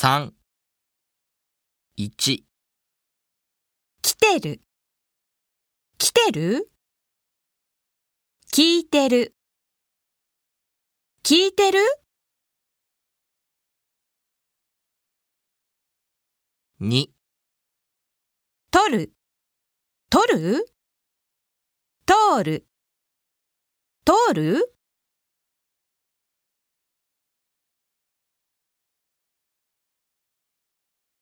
3、1、来てる。来てる？聞いてる。聞いてる？2、取る。取る？通る。通る？